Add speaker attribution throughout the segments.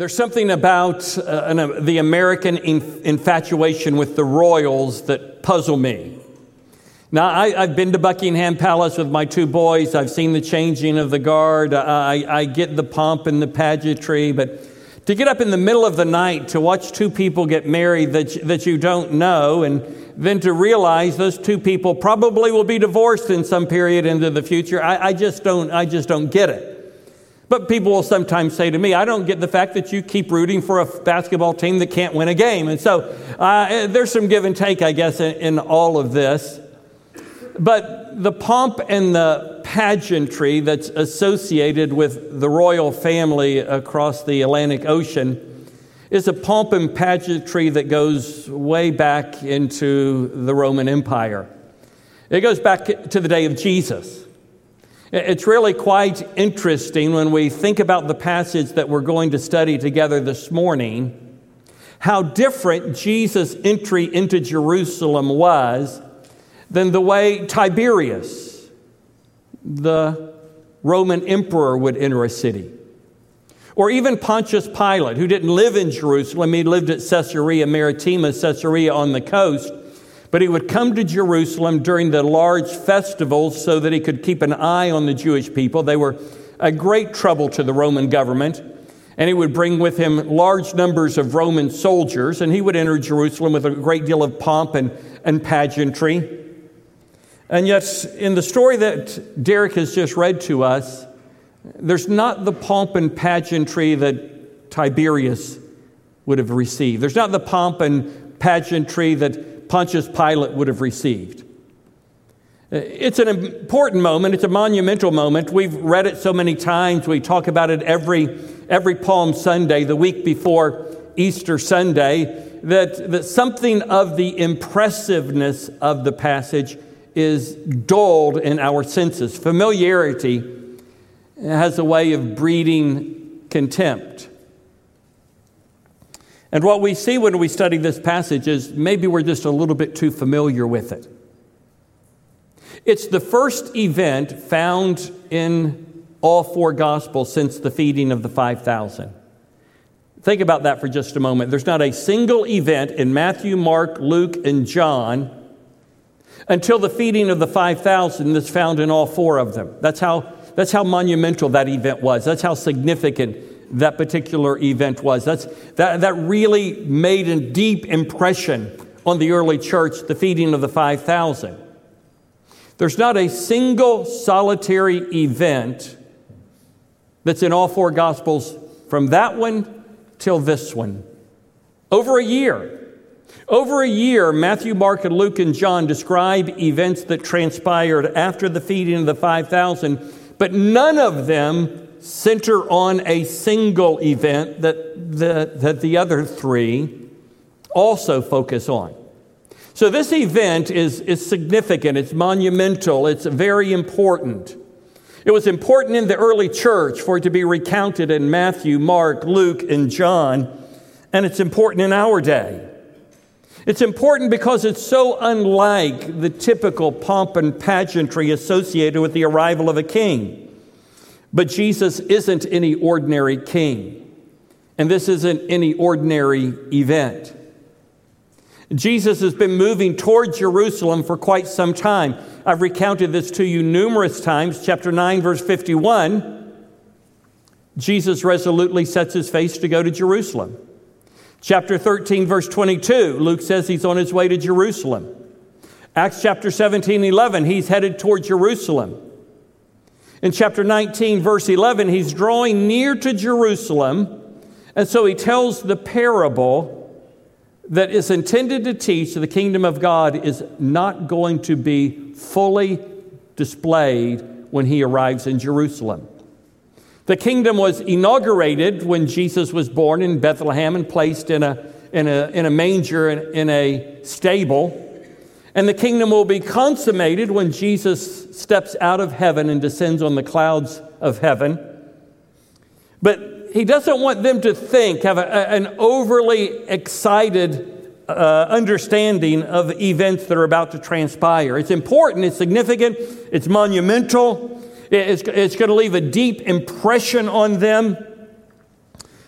Speaker 1: There's something about uh, an, uh, the American inf- infatuation with the royals that puzzle me. Now, I, have been to Buckingham Palace with my two boys. I've seen the changing of the guard. I, I get the pomp and the pageantry, but to get up in the middle of the night to watch two people get married that, that you don't know, and then to realize those two people probably will be divorced in some period into the future, I, I just don't, I just don't get it. But people will sometimes say to me, I don't get the fact that you keep rooting for a basketball team that can't win a game. And so uh, there's some give and take, I guess, in, in all of this. But the pomp and the pageantry that's associated with the royal family across the Atlantic Ocean is a pomp and pageantry that goes way back into the Roman Empire. It goes back to the day of Jesus. It's really quite interesting when we think about the passage that we're going to study together this morning, how different Jesus' entry into Jerusalem was than the way Tiberius, the Roman emperor, would enter a city. Or even Pontius Pilate, who didn't live in Jerusalem, he lived at Caesarea Maritima, Caesarea on the coast. But he would come to Jerusalem during the large festivals so that he could keep an eye on the Jewish people. They were a great trouble to the Roman government. And he would bring with him large numbers of Roman soldiers, and he would enter Jerusalem with a great deal of pomp and, and pageantry. And yet, in the story that Derek has just read to us, there's not the pomp and pageantry that Tiberius would have received. There's not the pomp and pageantry that Pontius Pilate would have received. It's an important moment. It's a monumental moment. We've read it so many times. We talk about it every, every Palm Sunday, the week before Easter Sunday, that, that something of the impressiveness of the passage is dulled in our senses. Familiarity has a way of breeding contempt. And what we see when we study this passage is maybe we're just a little bit too familiar with it. It's the first event found in all four Gospels since the feeding of the 5,000. Think about that for just a moment. There's not a single event in Matthew, Mark, Luke, and John until the feeding of the 5,000 that's found in all four of them. That's how, that's how monumental that event was. That's how significant that particular event was. That's, that, that really made a deep impression on the early church, the feeding of the 5,000. There's not a single solitary event that's in all four Gospels from that one till this one. Over a year. Over a year, Matthew, Mark, and Luke and John describe events that transpired after the feeding of the 5,000, but none of them center on a single event that the, that the other three also focus on. So, this event is, is significant, it's monumental, it's very important. It was important in the early church for it to be recounted in Matthew, Mark, Luke, and John, and it's important in our day. It's important because it's so unlike the typical pomp and pageantry associated with the arrival of a king. But Jesus isn't any ordinary king, and this isn't any ordinary event. Jesus has been moving toward Jerusalem for quite some time. I've recounted this to you numerous times. Chapter 9, verse 51 Jesus resolutely sets his face to go to Jerusalem. Chapter 13, verse 22, Luke says he's on his way to Jerusalem. Acts chapter 17, 11, he's headed toward Jerusalem. In chapter 19, verse 11, he's drawing near to Jerusalem, and so he tells the parable that is intended to teach that the kingdom of God is not going to be fully displayed when he arrives in Jerusalem. The kingdom was inaugurated when Jesus was born in Bethlehem and placed in a, in a, in a manger in, in a stable. And the kingdom will be consummated when Jesus steps out of heaven and descends on the clouds of heaven. But he doesn't want them to think, have a, an overly excited uh, understanding of events that are about to transpire. It's important, it's significant, it's monumental, it's, it's going to leave a deep impression on them.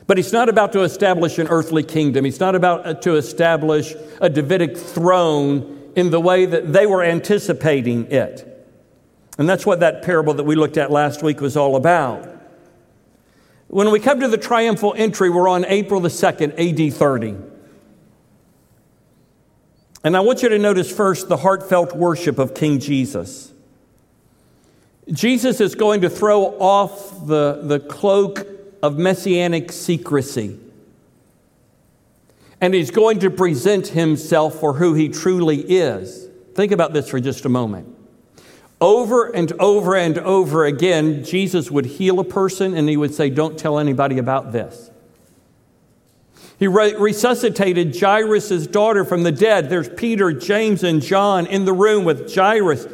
Speaker 1: But he's not about to establish an earthly kingdom. He's not about uh, to establish a Davidic throne in the way that they were anticipating it. And that's what that parable that we looked at last week was all about. When we come to the triumphal entry, we're on April the 2nd, AD 30. And I want you to notice first the heartfelt worship of King Jesus. Jesus is going to throw off the, the cloak of messianic secrecy. And he's going to present himself for who he truly is. Think about this for just a moment. Over and over and over again, Jesus would heal a person and he would say, Don't tell anybody about this. He re- resuscitated Jairus' daughter from the dead. There's Peter, James, and John in the room with Jairus,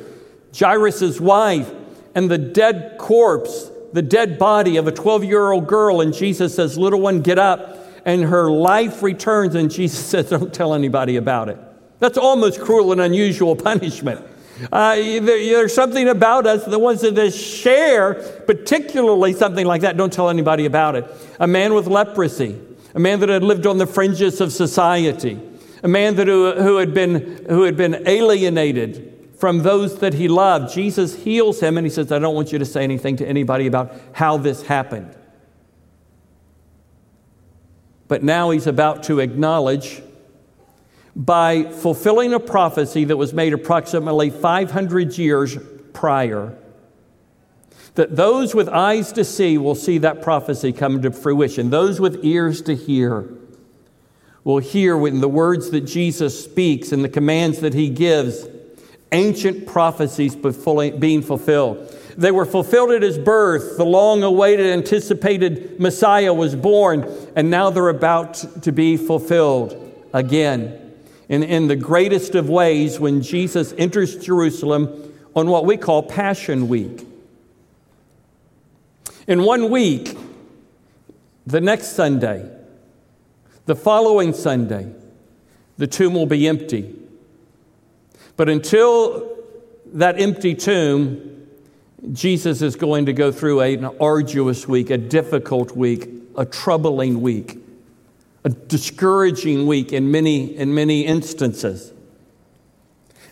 Speaker 1: Jairus' wife, and the dead corpse, the dead body of a 12 year old girl. And Jesus says, Little one, get up. And her life returns, and Jesus says, Don't tell anybody about it. That's almost cruel and unusual punishment. Uh, there, there's something about us, the ones that share, particularly something like that, don't tell anybody about it. A man with leprosy a man that had lived on the fringes of society, a man that who, who, had been, who had been alienated from those that he loved. Jesus heals him and he says, I don't want you to say anything to anybody about how this happened. But now he's about to acknowledge by fulfilling a prophecy that was made approximately 500 years prior that those with eyes to see will see that prophecy come to fruition. Those with ears to hear will hear when the words that Jesus speaks and the commands that he gives, ancient prophecies being fulfilled. They were fulfilled at his birth. The long awaited, anticipated Messiah was born, and now they're about to be fulfilled again. In, in the greatest of ways, when Jesus enters Jerusalem on what we call Passion Week. In one week, the next Sunday, the following Sunday, the tomb will be empty. But until that empty tomb, Jesus is going to go through an arduous week, a difficult week, a troubling week, a discouraging week in many, in many instances.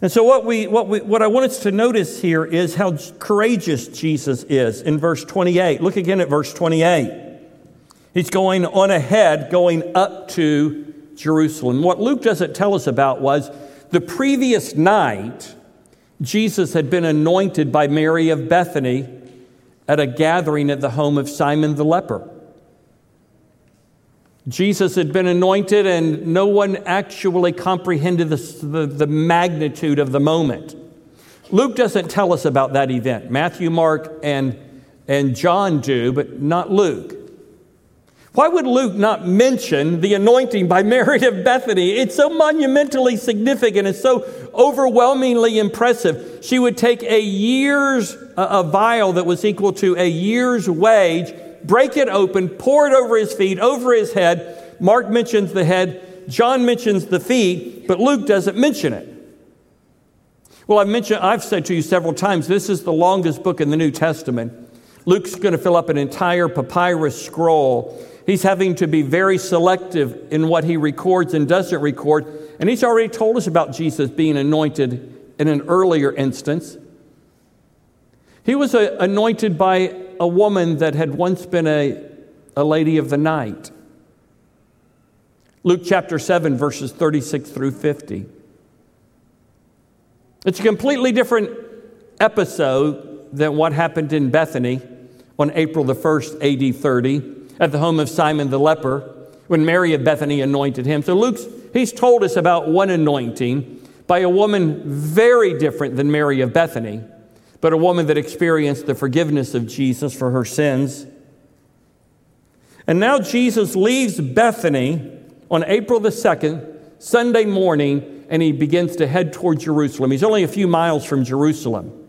Speaker 1: And so, what, we, what, we, what I want us to notice here is how courageous Jesus is in verse 28. Look again at verse 28. He's going on ahead, going up to Jerusalem. What Luke doesn't tell us about was the previous night, Jesus had been anointed by Mary of Bethany at a gathering at the home of Simon the leper. Jesus had been anointed, and no one actually comprehended the, the, the, magnitude of the moment. Luke doesn't tell us about that event. Matthew, Mark, and, and John do, but not Luke. Why would Luke not mention the anointing by Mary of Bethany? It's so monumentally significant. It's so overwhelmingly impressive. She would take a year's, a vial that was equal to a year's wage break it open, pour it over his feet, over his head. Mark mentions the head, John mentions the feet, but Luke doesn't mention it. Well, I've mentioned, I've said to you several times, this is the longest book in the New Testament. Luke's going to fill up an entire papyrus scroll. He's having to be very selective in what he records and doesn't record. And he's already told us about Jesus being anointed in an earlier instance. He was a, anointed by a woman that had once been a, a lady of the night. Luke chapter 7, verses 36 through 50. It's a completely different episode than what happened in Bethany on April the 1st, AD 30, at the home of Simon the leper, when Mary of Bethany anointed him. So Luke's, he's told us about one anointing by a woman very different than Mary of Bethany but a woman that experienced the forgiveness of Jesus for her sins. And now Jesus leaves Bethany on April the 2nd, Sunday morning, and he begins to head toward Jerusalem. He's only a few miles from Jerusalem.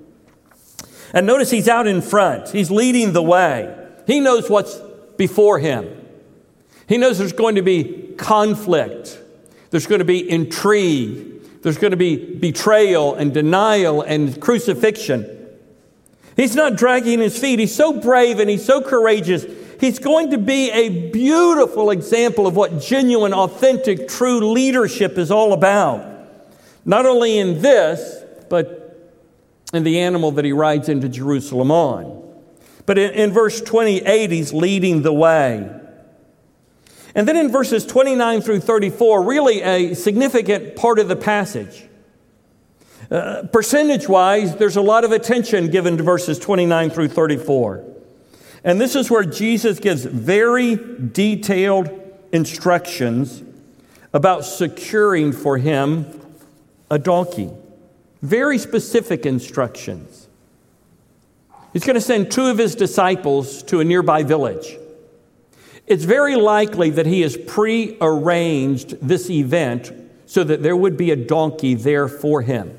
Speaker 1: And notice he's out in front, he's leading the way. He knows what's before him. He knows there's going to be conflict, there's going to be intrigue, there's going to be betrayal and denial and crucifixion. He's not dragging his feet. He's so brave and he's so courageous. He's going to be a beautiful example of what genuine, authentic, true leadership is all about. Not only in this, but in the animal that he rides into Jerusalem on. But in, in verse 28, he's leading the way. And then in verses 29 through 34, really a significant part of the passage. Uh, percentage wise, there's a lot of attention given to verses 29 through 34. And this is where Jesus gives very detailed instructions about securing for him a donkey. Very specific instructions. He's going to send two of his disciples to a nearby village. It's very likely that he has pre-arranged this event so that there would be a donkey there for him.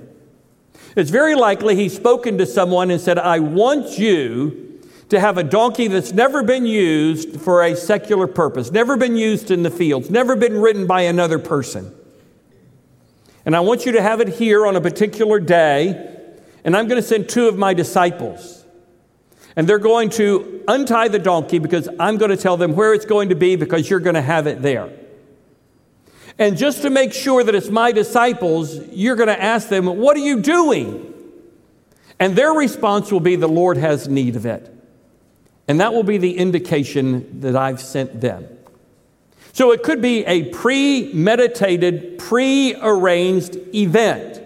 Speaker 1: It's very likely he's spoken to someone and said, I want you to have a donkey that's never been used for a secular purpose, never been used in the fields, never been ridden by another person. And I want you to have it here on a particular day, and I'm going to send two of my disciples. And they're going to untie the donkey because I'm going to tell them where it's going to be because you're going to have it there. And just to make sure that it's my disciples, you're going to ask them, What are you doing? And their response will be, The Lord has need of it. And that will be the indication that I've sent them. So it could be a premeditated, pre-arranged event.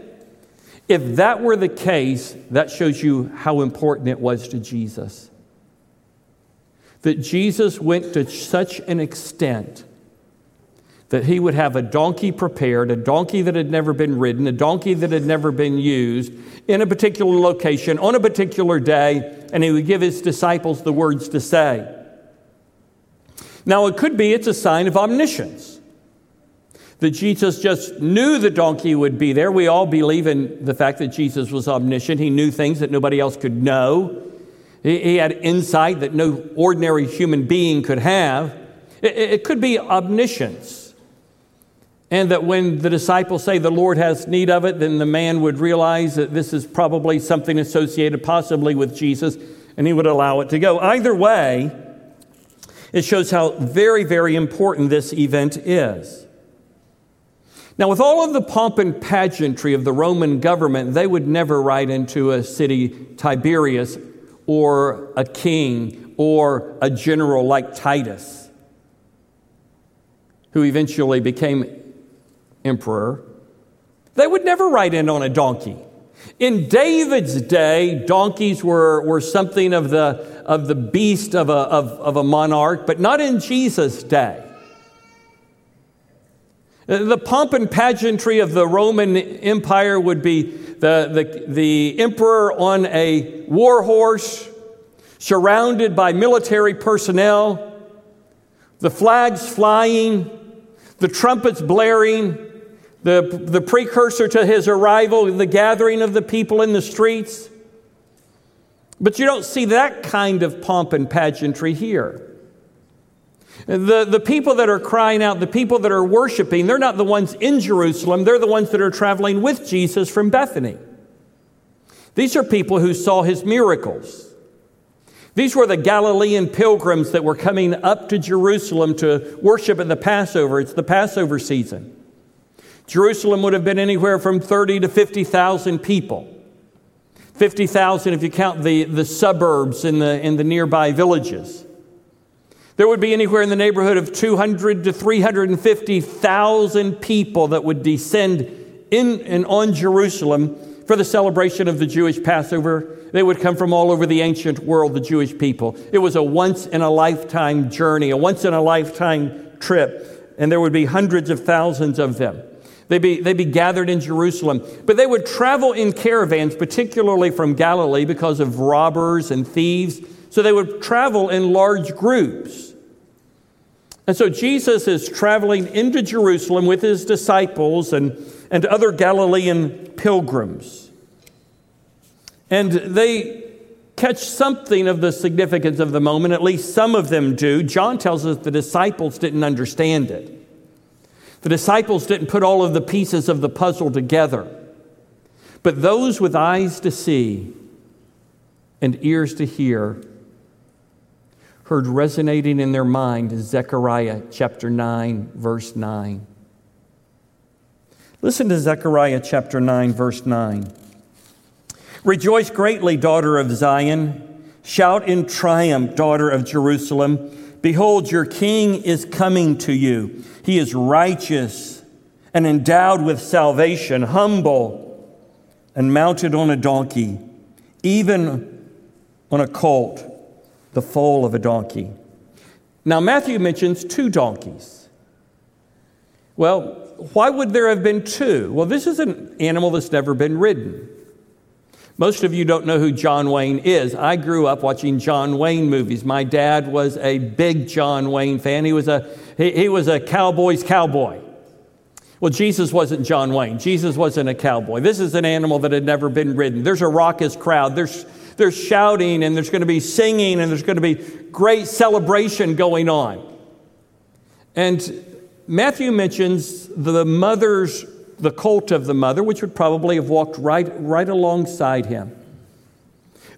Speaker 1: If that were the case, that shows you how important it was to Jesus. That Jesus went to such an extent that he would have a donkey prepared, a donkey that had never been ridden, a donkey that had never been used in a particular location on a particular day, and he would give his disciples the words to say. Now, it could be it's a sign of omniscience. That Jesus just knew the donkey would be there. We all believe in the fact that Jesus was omniscient. He knew things that nobody else could know. He had insight that no ordinary human being could have. It could be omniscience. And that when the disciples say the Lord has need of it, then the man would realize that this is probably something associated possibly with Jesus, and he would allow it to go. Either way, it shows how very, very important this event is. Now, with all of the pomp and pageantry of the Roman government, they would never ride into a city, Tiberius or a king, or a general like Titus, who eventually became emperor, they would never ride in on a donkey. In David's day, donkeys were, were something of the, of the beast of a, of, of a monarch, but not in Jesus' day. The pomp and pageantry of the Roman Empire would be the, the, the emperor on a war horse, surrounded by military personnel, the flags flying, the trumpets blaring, the, the precursor to his arrival, the gathering of the people in the streets. But you don't see that kind of pomp and pageantry here. The, the people that are crying out, the people that are worshiping, they're not the ones in Jerusalem, they're the ones that are traveling with Jesus from Bethany. These are people who saw his miracles. These were the Galilean pilgrims that were coming up to Jerusalem to worship at the Passover. It's the Passover season. Jerusalem would have been anywhere from 30 to 50,000 people. 50,000 if you count the, the suburbs in the, in the nearby villages. There would be anywhere in the neighborhood of 200 to 350,000 people that would descend in and on Jerusalem for the celebration of the Jewish Passover. They would come from all over the ancient world, the Jewish people. It was a once in a lifetime journey, a once in a lifetime trip, and there would be hundreds of thousands of them. They'd be, they'd be gathered in Jerusalem. But they would travel in caravans, particularly from Galilee, because of robbers and thieves. So they would travel in large groups. And so Jesus is traveling into Jerusalem with his disciples and, and other Galilean pilgrims. And they catch something of the significance of the moment, at least some of them do. John tells us the disciples didn't understand it. The disciples didn't put all of the pieces of the puzzle together. But those with eyes to see and ears to hear heard resonating in their mind is Zechariah chapter 9, verse 9. Listen to Zechariah chapter 9, verse 9. Rejoice greatly, daughter of Zion. Shout in triumph, daughter of Jerusalem. Behold, your king is coming to you. He is righteous and endowed with salvation, humble and mounted on a donkey, even on a colt, the foal of a donkey. Now, Matthew mentions two donkeys. Well, why would there have been two? Well, this is an animal that's never been ridden. Most of you don't know who John Wayne is. I grew up watching John Wayne movies. My dad was a big John Wayne fan. He was a, he, he was a cowboy's cowboy. Well, Jesus wasn't John Wayne. Jesus wasn't a cowboy. This is an animal that had never been ridden. There's a raucous crowd. There's, there's shouting and there's going to be singing and there's going to be great celebration going on. And Matthew mentions the mother's, the colt of the mother, which would probably have walked right, right alongside him.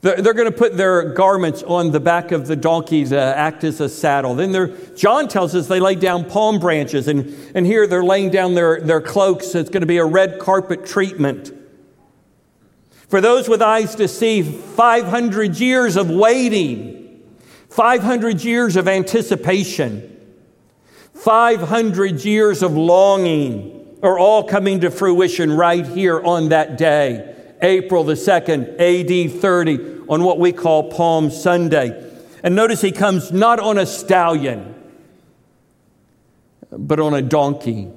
Speaker 1: They're, they're going to put their garments on the back of the donkey to act as a saddle. Then John tells us they lay down palm branches, and, and here they're laying down their, their cloaks. It's going to be a red carpet treatment. For those with eyes to see, 500 years of waiting, 500 years of anticipation. 500 years of longing are all coming to fruition right here on that day, April the 2nd, AD 30, on what we call Palm Sunday. And notice he comes not on a stallion, but on a donkey.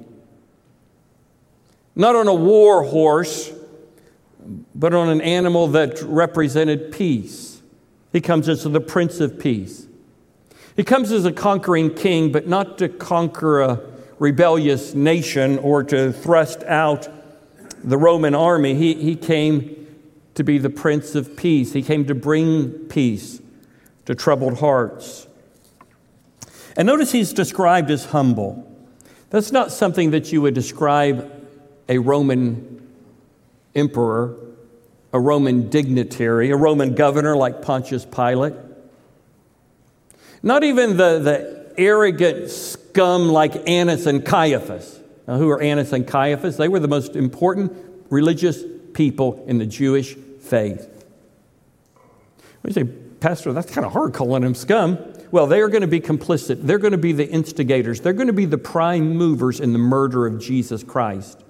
Speaker 1: Not on a war horse, but on an animal that represented peace. He comes as the Prince of Peace. He comes as a conquering king, but not to conquer a rebellious nation or to thrust out the Roman army. He, he came to be the Prince of Peace. He came to bring peace to troubled hearts. And notice he's described as humble. That's not something that you would describe a Roman emperor, a Roman dignitary, a Roman governor like Pontius Pilate. Not even the, the arrogant scum like Annas and Caiaphas. Now, who are Annas and Caiaphas? They were the most important religious people in the Jewish faith. You say, Pastor, that's kind of hard calling them scum. Well, they are going to be complicit. They're going to be the instigators. They're going to be the prime movers in the murder of Jesus Christ.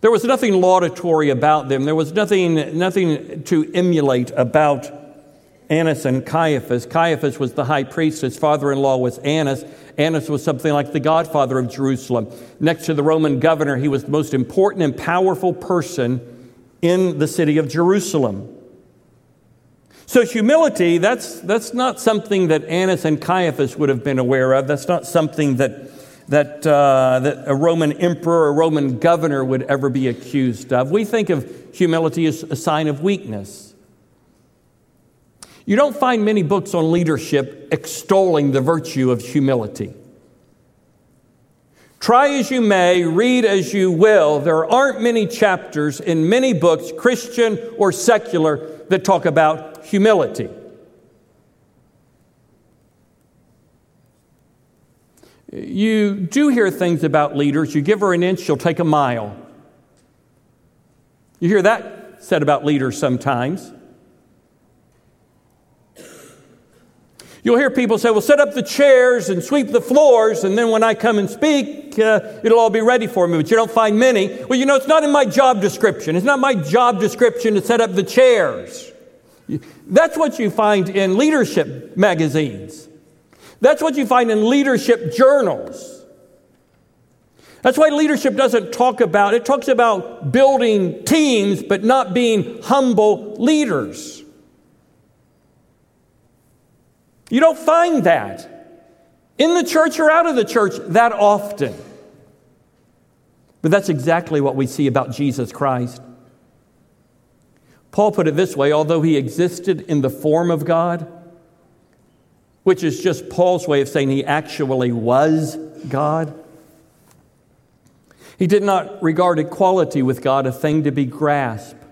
Speaker 1: There was nothing laudatory about them. There was nothing, nothing to emulate about Annas and Caiaphas. Caiaphas was the high priest, his father in law was Annas. Annas was something like the godfather of Jerusalem. Next to the Roman governor, he was the most important and powerful person in the city of Jerusalem. So, humility, that's, that's not something that Annas and Caiaphas would have been aware of. That's not something that, that, uh, that a Roman emperor or Roman governor would ever be accused of. We think of humility as a sign of weakness. You don't find many books on leadership extolling the virtue of humility. Try as you may, read as you will, there aren't many chapters in many books, Christian or secular, that talk about humility. You do hear things about leaders. You give her an inch, she'll take a mile. You hear that said about leaders sometimes. You'll hear people say, well, set up the chairs and sweep the floors, and then when I come and speak, uh, it'll all be ready for me. But you don't find many. Well, you know, it's not in my job description. It's not my job description to set up the chairs. That's what you find in leadership magazines. That's what you find in leadership journals. That's why leadership doesn't talk about, it talks about building teams, but not being humble leaders. You don't find that in the church or out of the church that often. But that's exactly what we see about Jesus Christ. Paul put it this way although he existed in the form of God, which is just Paul's way of saying he actually was God, he did not regard equality with God a thing to be grasped,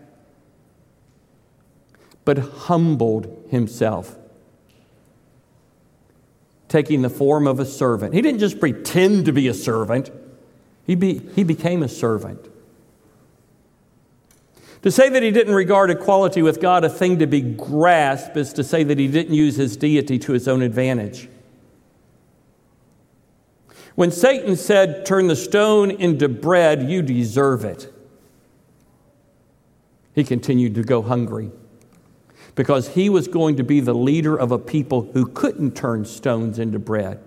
Speaker 1: but humbled himself taking the form of a servant. He didn't just pretend to be a servant, he, be, he became a servant. To say that he didn't regard equality with God a thing to be grasped is to say that he didn't use his deity to his own advantage. When Satan said, Turn the stone into bread, you deserve it, he continued to go hungry because he was going to be the leader of a people who couldn't turn stones into bread.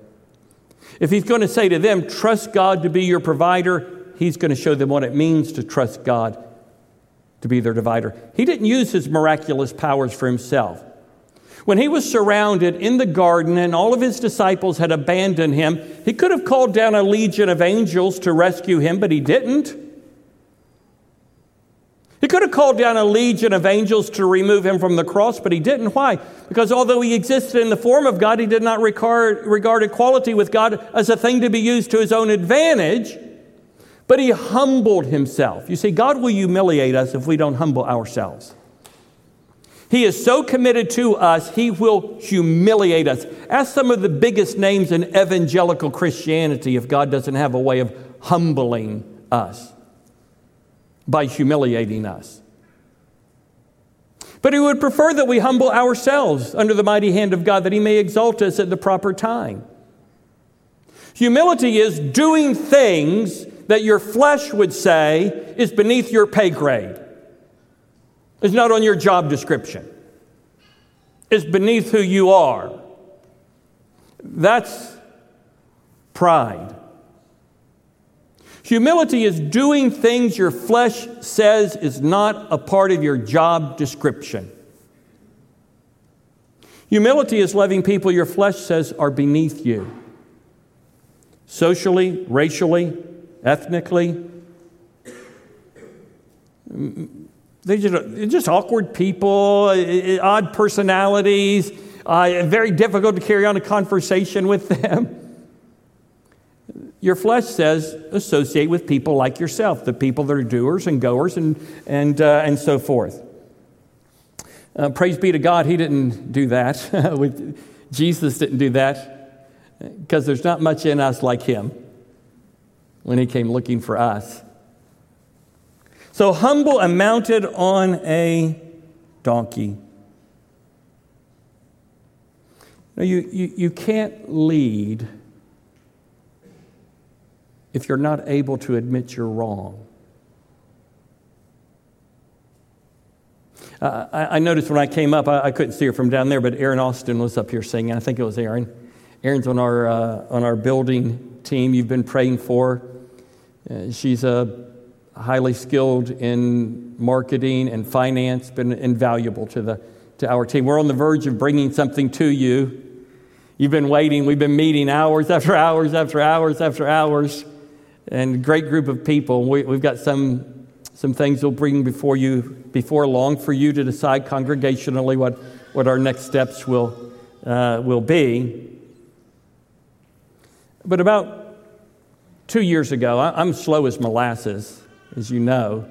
Speaker 1: If he's going to say to them, Trust God to be your provider, he's going to show them what it means to trust God to be their divider. He didn't use his miraculous powers for himself. When he was surrounded in the garden and all of his disciples had abandoned him, he could have called down a legion of angels to rescue him, but he didn't. He could have called down a legion of angels to remove him from the cross, but he didn't. Why? Because although he existed in the form of God, he did not regard, regard equality with God as a thing to be used to his own advantage, but he humbled himself. You see, God will humiliate us if we don't humble ourselves. He is so committed to us, he will humiliate us. Ask some of the biggest names in evangelical Christianity if God doesn't have a way of humbling us by humiliating us. But he would prefer that we humble ourselves under the mighty hand of God that he may exalt us at the proper time. Humility is doing things that your flesh would say is beneath your pay grade. is not on your job description. It's beneath who you are. That's pride. Humility is doing things your flesh says is not a part of your job description. Humility is loving people your flesh says are beneath you. Socially, racially, ethnically. They're just, they're just awkward people, odd personalities, uh, very difficult to carry on a conversation with them. Your flesh says associate with people like yourself, the people that are doers and goers and, and, uh, and so forth. Uh, praise be to God, He didn't do that. Jesus didn't do that because there's not much in us like Him when He came looking for us. So humble and mounted on a donkey. you, you, you can't lead if you're not able to admit you're wrong. Uh, I, I, noticed when I came up, I, I, couldn't see her from down there, but Aaron Austin was up here singing. I think it was Aaron. Aaron's on our, uh, on our building team you've been praying for. Uh, she's a highly skilled in marketing and finance, been invaluable to, the, to our team. We're on the verge of bringing something to you. You've been waiting. We've been meeting hours after hours after hours after hours and a great group of people. We, have got some, some things we'll bring before you before long for you to decide congregationally what, what our next steps will, uh, will be. But about two years ago, I, I'm slow as molasses, as you know.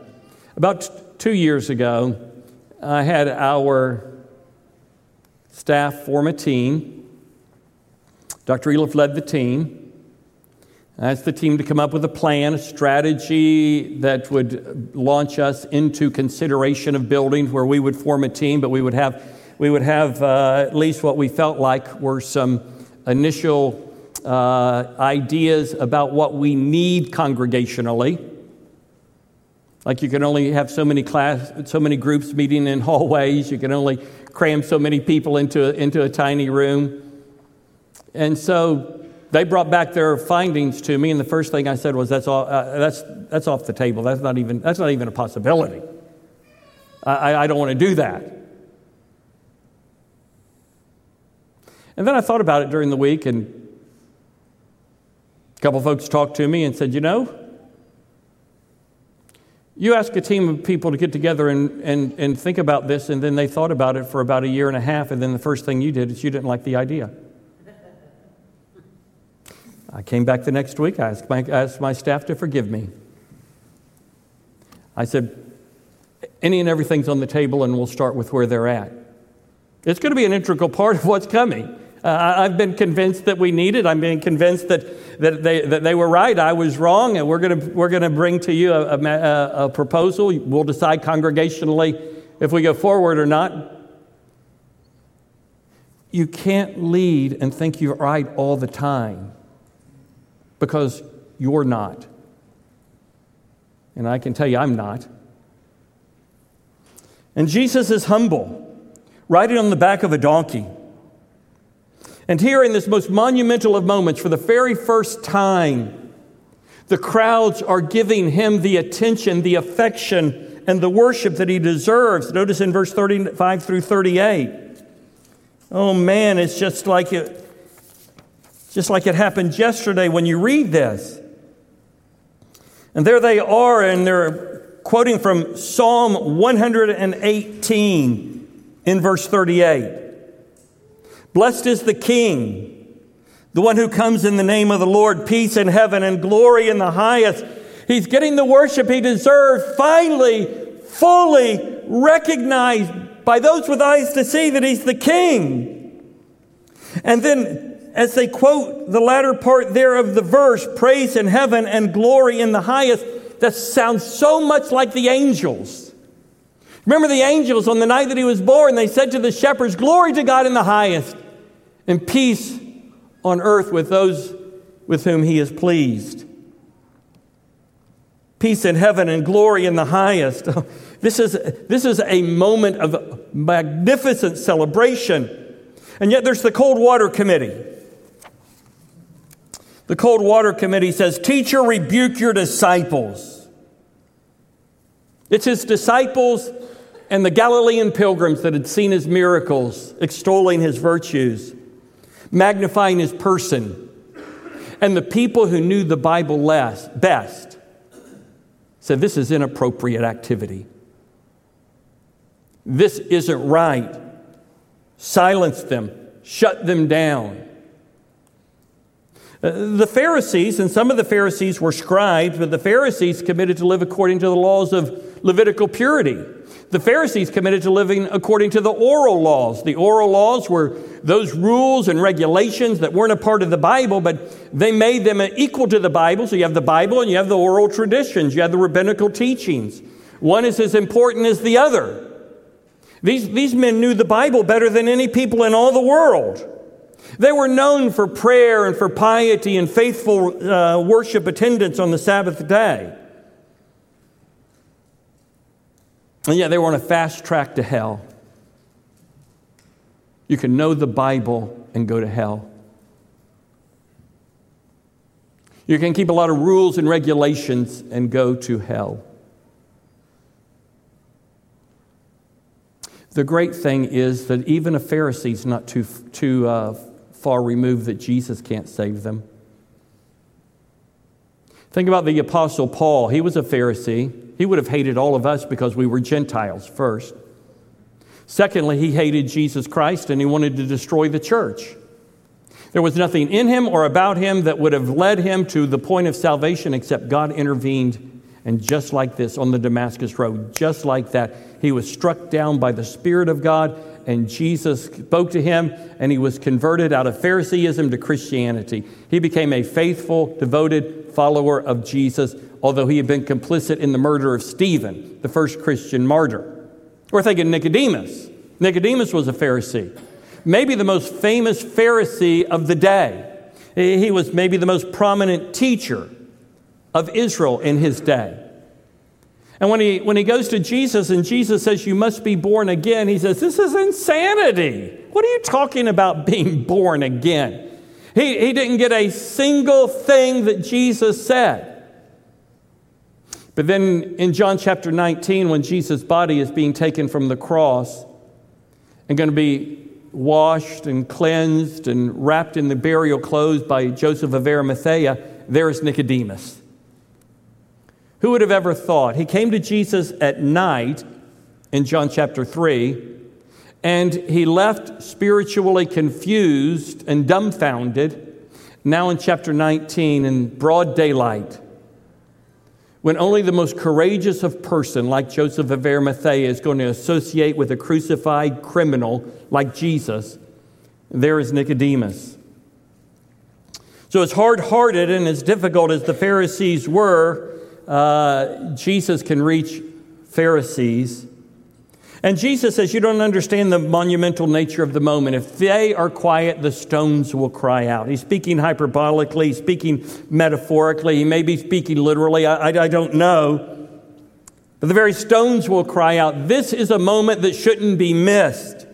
Speaker 1: About t- two years ago, I had our staff form a team. Dr. Eliff led the team. Asked the team to come up with a plan, a strategy that would launch us into consideration of buildings where we would form a team, but we would have, we would have uh, at least what we felt like were some initial uh, ideas about what we need congregationally. Like you can only have so many class, so many groups meeting in hallways. You can only cram so many people into, into a tiny room. And so they brought back their findings to me, and the first thing I said was, "That's all, uh, that's that's off the table. That's not even that's not even a possibility. I, I don't want to do that." And then I thought about it during the week, and a couple folks talked to me and said, "You know, you ask a team of people to get together and, and, and think about this, and then they thought about it for about a year and a half, and then the first thing you did is you didn't like the idea." I came back the next week. I asked my, I asked my staff to forgive me. I said, any and everything's on the table, and we'll start with where they're at. It's going to be an integral part of what's coming. Uh, I've been convinced that we need it. I'm being convinced that, that, they, that they were right. I was wrong. And we're going we're gonna bring to you a, a, a proposal. We'll decide congregationally if we go forward or not. You can't lead and think you're right all the time because you're not. And I can tell you, I'm not. And Jesus is humble, riding on the back of a donkey. And here, in this most monumental of moments, for the very first time, the crowds are giving him the attention, the affection, and the worship that he deserves. Notice in verse 35 through 38. Oh man, it's just like it, just like it happened yesterday when you read this. And there they are, and they're quoting from Psalm 118 in verse 38. Blessed is the King, the one who comes in the name of the Lord, peace in heaven and glory in the highest. He's getting the worship he deserves, finally, fully recognized by those with eyes to see that he's the King. And then, as they quote the latter part there of the verse, praise in heaven and glory in the highest, that sounds so much like the angels. Remember the angels on the night that he was born, they said to the shepherds, Glory to God in the highest, and peace on earth with those with whom he is pleased. Peace in heaven and glory in the highest. This is, this is a moment of magnificent celebration. And yet there's the Cold Water Committee. The Cold Water Committee says, Teacher, rebuke your disciples. It's his disciples and the Galilean pilgrims that had seen his miracles, extolling his virtues, magnifying his person, and the people who knew the Bible less, best said, This is inappropriate activity. This isn't right. Silence them, shut them down. Uh, the Pharisees, and some of the Pharisees were scribes, but the Pharisees committed to live according to the laws of Levitical purity. The Pharisees committed to living according to the oral laws. The oral laws were those rules and regulations that weren't a part of the Bible, but they made them equal to the Bible. So you have the Bible and you have the oral traditions, you have the rabbinical teachings. One is as important as the other. These, these men knew the Bible better than any people in all the world. They were known for prayer and for piety and faithful uh, worship attendance on the Sabbath day. And yet they were on a fast track to hell. You can know the Bible and go to hell. You can keep a lot of rules and regulations and go to hell. The great thing is that even a Pharisee's not too, too uh, far removed that Jesus can't save them. Think about the Apostle Paul. He was a Pharisee. He would have hated all of us because we were Gentiles first. Secondly, he hated Jesus Christ and he wanted to destroy the church. There was nothing in him or about him that would have led him to the point of salvation except God intervened. And just like this on the Damascus Road, just like that, he was struck down by the Spirit of God and Jesus spoke to him, and he was converted out of Phariseeism to Christianity. He became a faithful, devoted follower of Jesus although he had been complicit in the murder of Stephen, the first Christian martyr. We're thinking Nicodemus. Nicodemus was a Pharisee, maybe the most famous Pharisee of the day. He was maybe the most prominent teacher of Israel in his day. And when he, when he goes to Jesus and Jesus says, You must be born again, he says, This is insanity. What are you talking about being born again? He, he didn't get a single thing that Jesus said. But then in John chapter 19, when Jesus' body is being taken from the cross and going to be washed and cleansed and wrapped in the burial clothes by Joseph of Arimathea, there is Nicodemus. Who would have ever thought? He came to Jesus at night in John chapter 3, and he left spiritually confused and dumbfounded. Now in chapter 19, in broad daylight, when only the most courageous of person, like Joseph of Arimathea, is going to associate with a crucified criminal like Jesus, There is Nicodemus. So, as hard hearted and as difficult as the Pharisees were, uh, Jesus can reach Pharisees. And Jesus says, You don't understand the monumental nature of the moment. If they are quiet, the stones will cry out. He's speaking hyperbolically, speaking metaphorically, he may be speaking literally. I, I, I don't know. But the very stones will cry out. This is a moment that shouldn't be missed.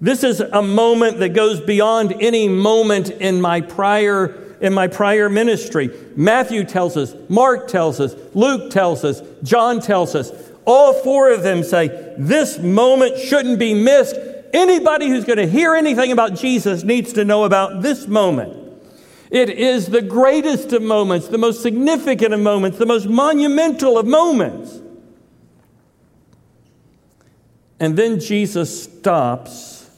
Speaker 1: This is a moment that goes beyond any moment in my prior in my prior ministry. Matthew tells us, Mark tells us, Luke tells us, John tells us. All four of them say this moment shouldn't be missed. Anybody who's going to hear anything about Jesus needs to know about this moment. It is the greatest of moments, the most significant of moments, the most monumental of moments. And then Jesus stops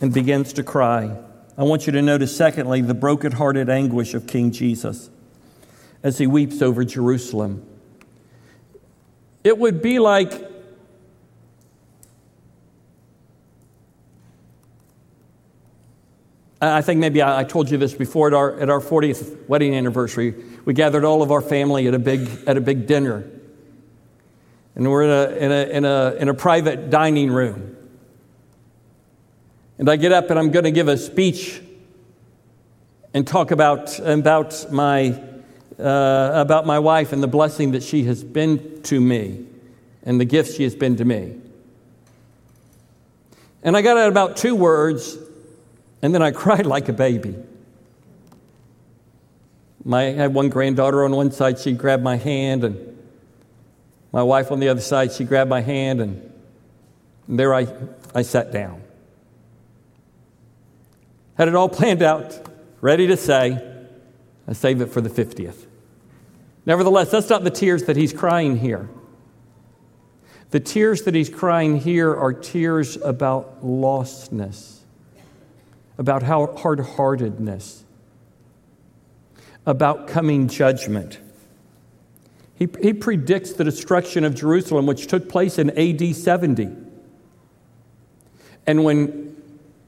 Speaker 1: and begins to cry. I want you to notice, secondly, the broken-hearted anguish of King Jesus as he weeps over Jerusalem. It would be like I think maybe I told you this before at our, at our 40th wedding anniversary. We gathered all of our family at a big, at a big dinner. And we're in a, in, a, in, a, in a private dining room. And I get up and I'm going to give a speech and talk about, about my uh, about my wife and the blessing that she has been to me and the gift she has been to me. And I got out about two words, and then I cried like a baby. My, I had one granddaughter on one side, she grabbed my hand, and my wife on the other side, she grabbed my hand, and, and there I, I sat down. Had it all planned out, ready to say, I save it for the 50th. Nevertheless, that's not the tears that he's crying here. The tears that he's crying here are tears about lostness, about hard heartedness, about coming judgment. He, he predicts the destruction of Jerusalem, which took place in AD 70. And when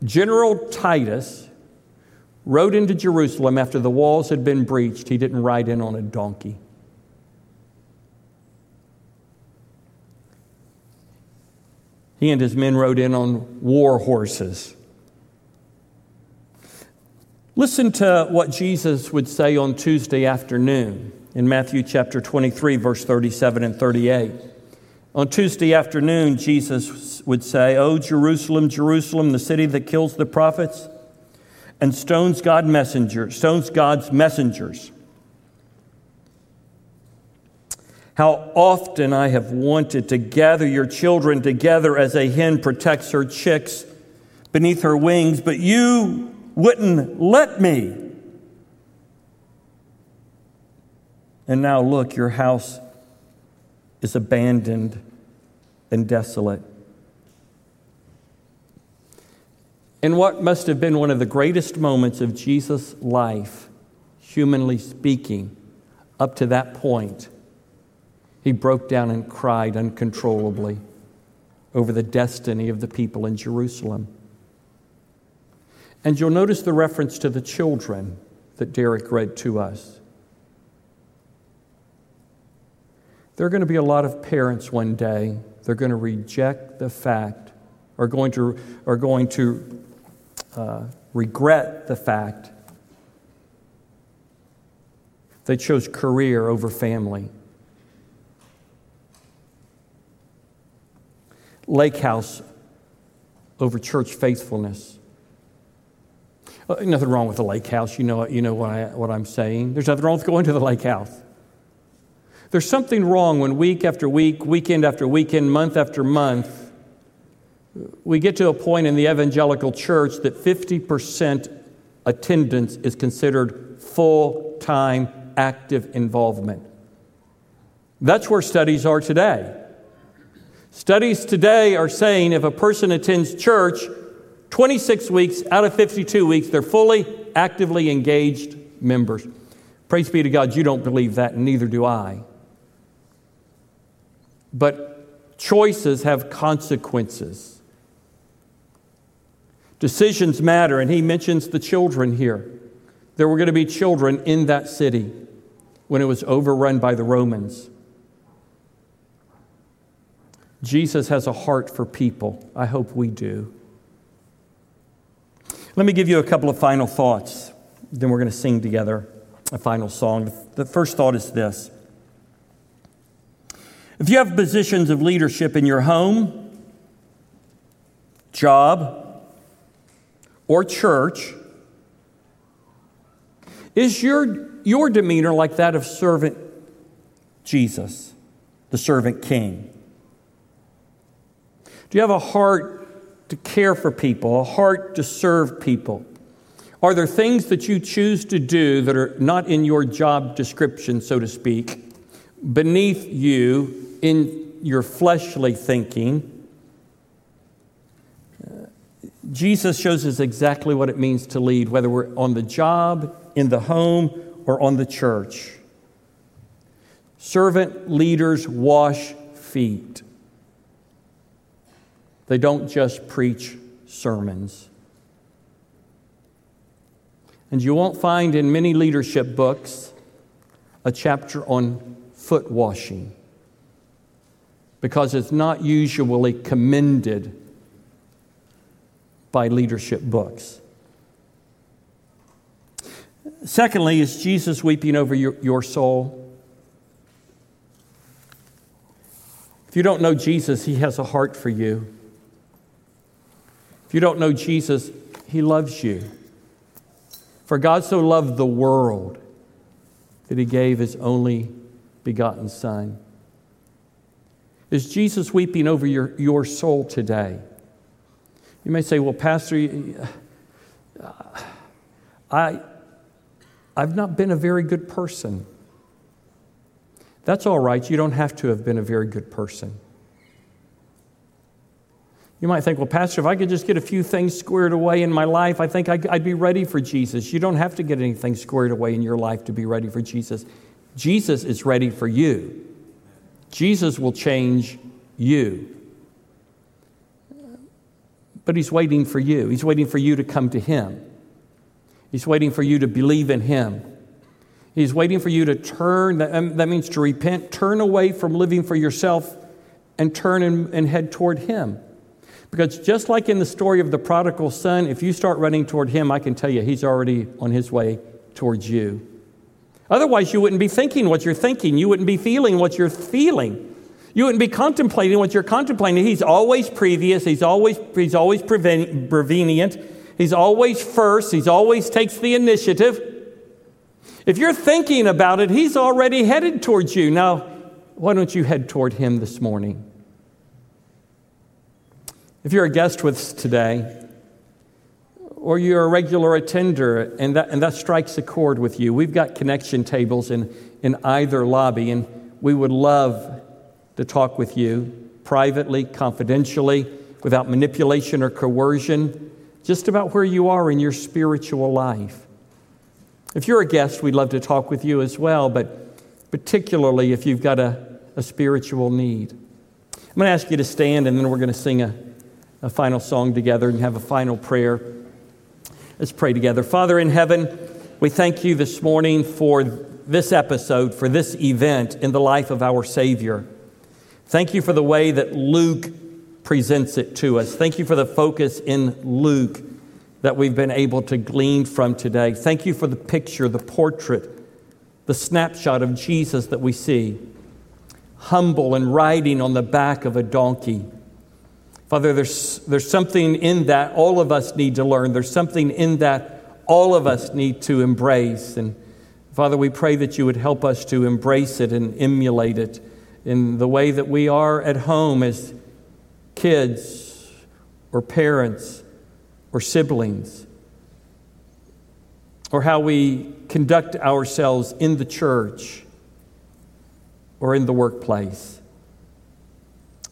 Speaker 1: General Titus rode into Jerusalem after the walls had been breached, he didn't ride in on a donkey. He and his men rode in on war horses. Listen to what Jesus would say on Tuesday afternoon in Matthew chapter 23, verse 37 and 38. On Tuesday afternoon, Jesus would say, O Jerusalem, Jerusalem, the city that kills the prophets and stones God messengers, stones God's messengers. How often I have wanted to gather your children together as a hen protects her chicks beneath her wings, but you wouldn't let me. And now look, your house is abandoned and desolate. In what must have been one of the greatest moments of Jesus' life, humanly speaking, up to that point, he broke down and cried uncontrollably over the destiny of the people in Jerusalem. And you'll notice the reference to the children that Derek read to us. There are going to be a lot of parents one day, they're going to reject the fact, are going to, are going to uh, regret the fact they chose career over family. Lake house over church faithfulness. Uh, nothing wrong with the lake house. You know, you know what, I, what I'm saying. There's nothing wrong with going to the lake house. There's something wrong when week after week, weekend after weekend, month after month, we get to a point in the evangelical church that 50% attendance is considered full time active involvement. That's where studies are today. Studies today are saying if a person attends church 26 weeks out of 52 weeks, they're fully, actively engaged members. Praise be to God, you don't believe that, and neither do I. But choices have consequences. Decisions matter, and he mentions the children here. There were going to be children in that city when it was overrun by the Romans. Jesus has a heart for people. I hope we do. Let me give you a couple of final thoughts. Then we're going to sing together a final song. The first thought is this If you have positions of leadership in your home, job, or church, is your, your demeanor like that of servant Jesus, the servant king? Do you have a heart to care for people, a heart to serve people? Are there things that you choose to do that are not in your job description, so to speak, beneath you in your fleshly thinking? Jesus shows us exactly what it means to lead, whether we're on the job, in the home, or on the church. Servant leaders wash feet. They don't just preach sermons. And you won't find in many leadership books a chapter on foot washing because it's not usually commended by leadership books. Secondly, is Jesus weeping over your, your soul? If you don't know Jesus, he has a heart for you. If you don't know Jesus, he loves you. For God so loved the world that he gave his only begotten Son. Is Jesus weeping over your, your soul today? You may say, Well, Pastor, uh, I, I've not been a very good person. That's all right. You don't have to have been a very good person. You might think, well, Pastor, if I could just get a few things squared away in my life, I think I'd be ready for Jesus. You don't have to get anything squared away in your life to be ready for Jesus. Jesus is ready for you. Jesus will change you. But He's waiting for you. He's waiting for you to come to Him. He's waiting for you to believe in Him. He's waiting for you to turn, that um, means to repent, turn away from living for yourself and turn and, and head toward Him. Because just like in the story of the prodigal son, if you start running toward him, I can tell you he's already on his way towards you. Otherwise, you wouldn't be thinking what you're thinking. You wouldn't be feeling what you're feeling. You wouldn't be contemplating what you're contemplating. He's always previous. He's always, he's always prevenient. He's always first. He's always takes the initiative. If you're thinking about it, he's already headed towards you. Now, why don't you head toward him this morning? If you're a guest with us today, or you're a regular attender and that, and that strikes a chord with you, we've got connection tables in, in either lobby, and we would love to talk with you privately, confidentially, without manipulation or coercion, just about where you are in your spiritual life. If you're a guest, we'd love to talk with you as well, but particularly if you've got a, a spiritual need. I'm going to ask you to stand, and then we're going to sing a a final song together and have a final prayer. Let's pray together. Father in heaven, we thank you this morning for this episode, for this event in the life of our Savior. Thank you for the way that Luke presents it to us. Thank you for the focus in Luke that we've been able to glean from today. Thank you for the picture, the portrait, the snapshot of Jesus that we see, humble and riding on the back of a donkey Father, there's, there's something in that all of us need to learn. There's something in that all of us need to embrace. And Father, we pray that you would help us to embrace it and emulate it in the way that we are at home as kids or parents or siblings, or how we conduct ourselves in the church or in the workplace.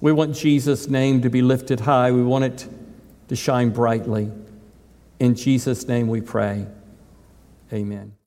Speaker 1: We want Jesus' name to be lifted high. We want it to shine brightly. In Jesus' name we pray. Amen.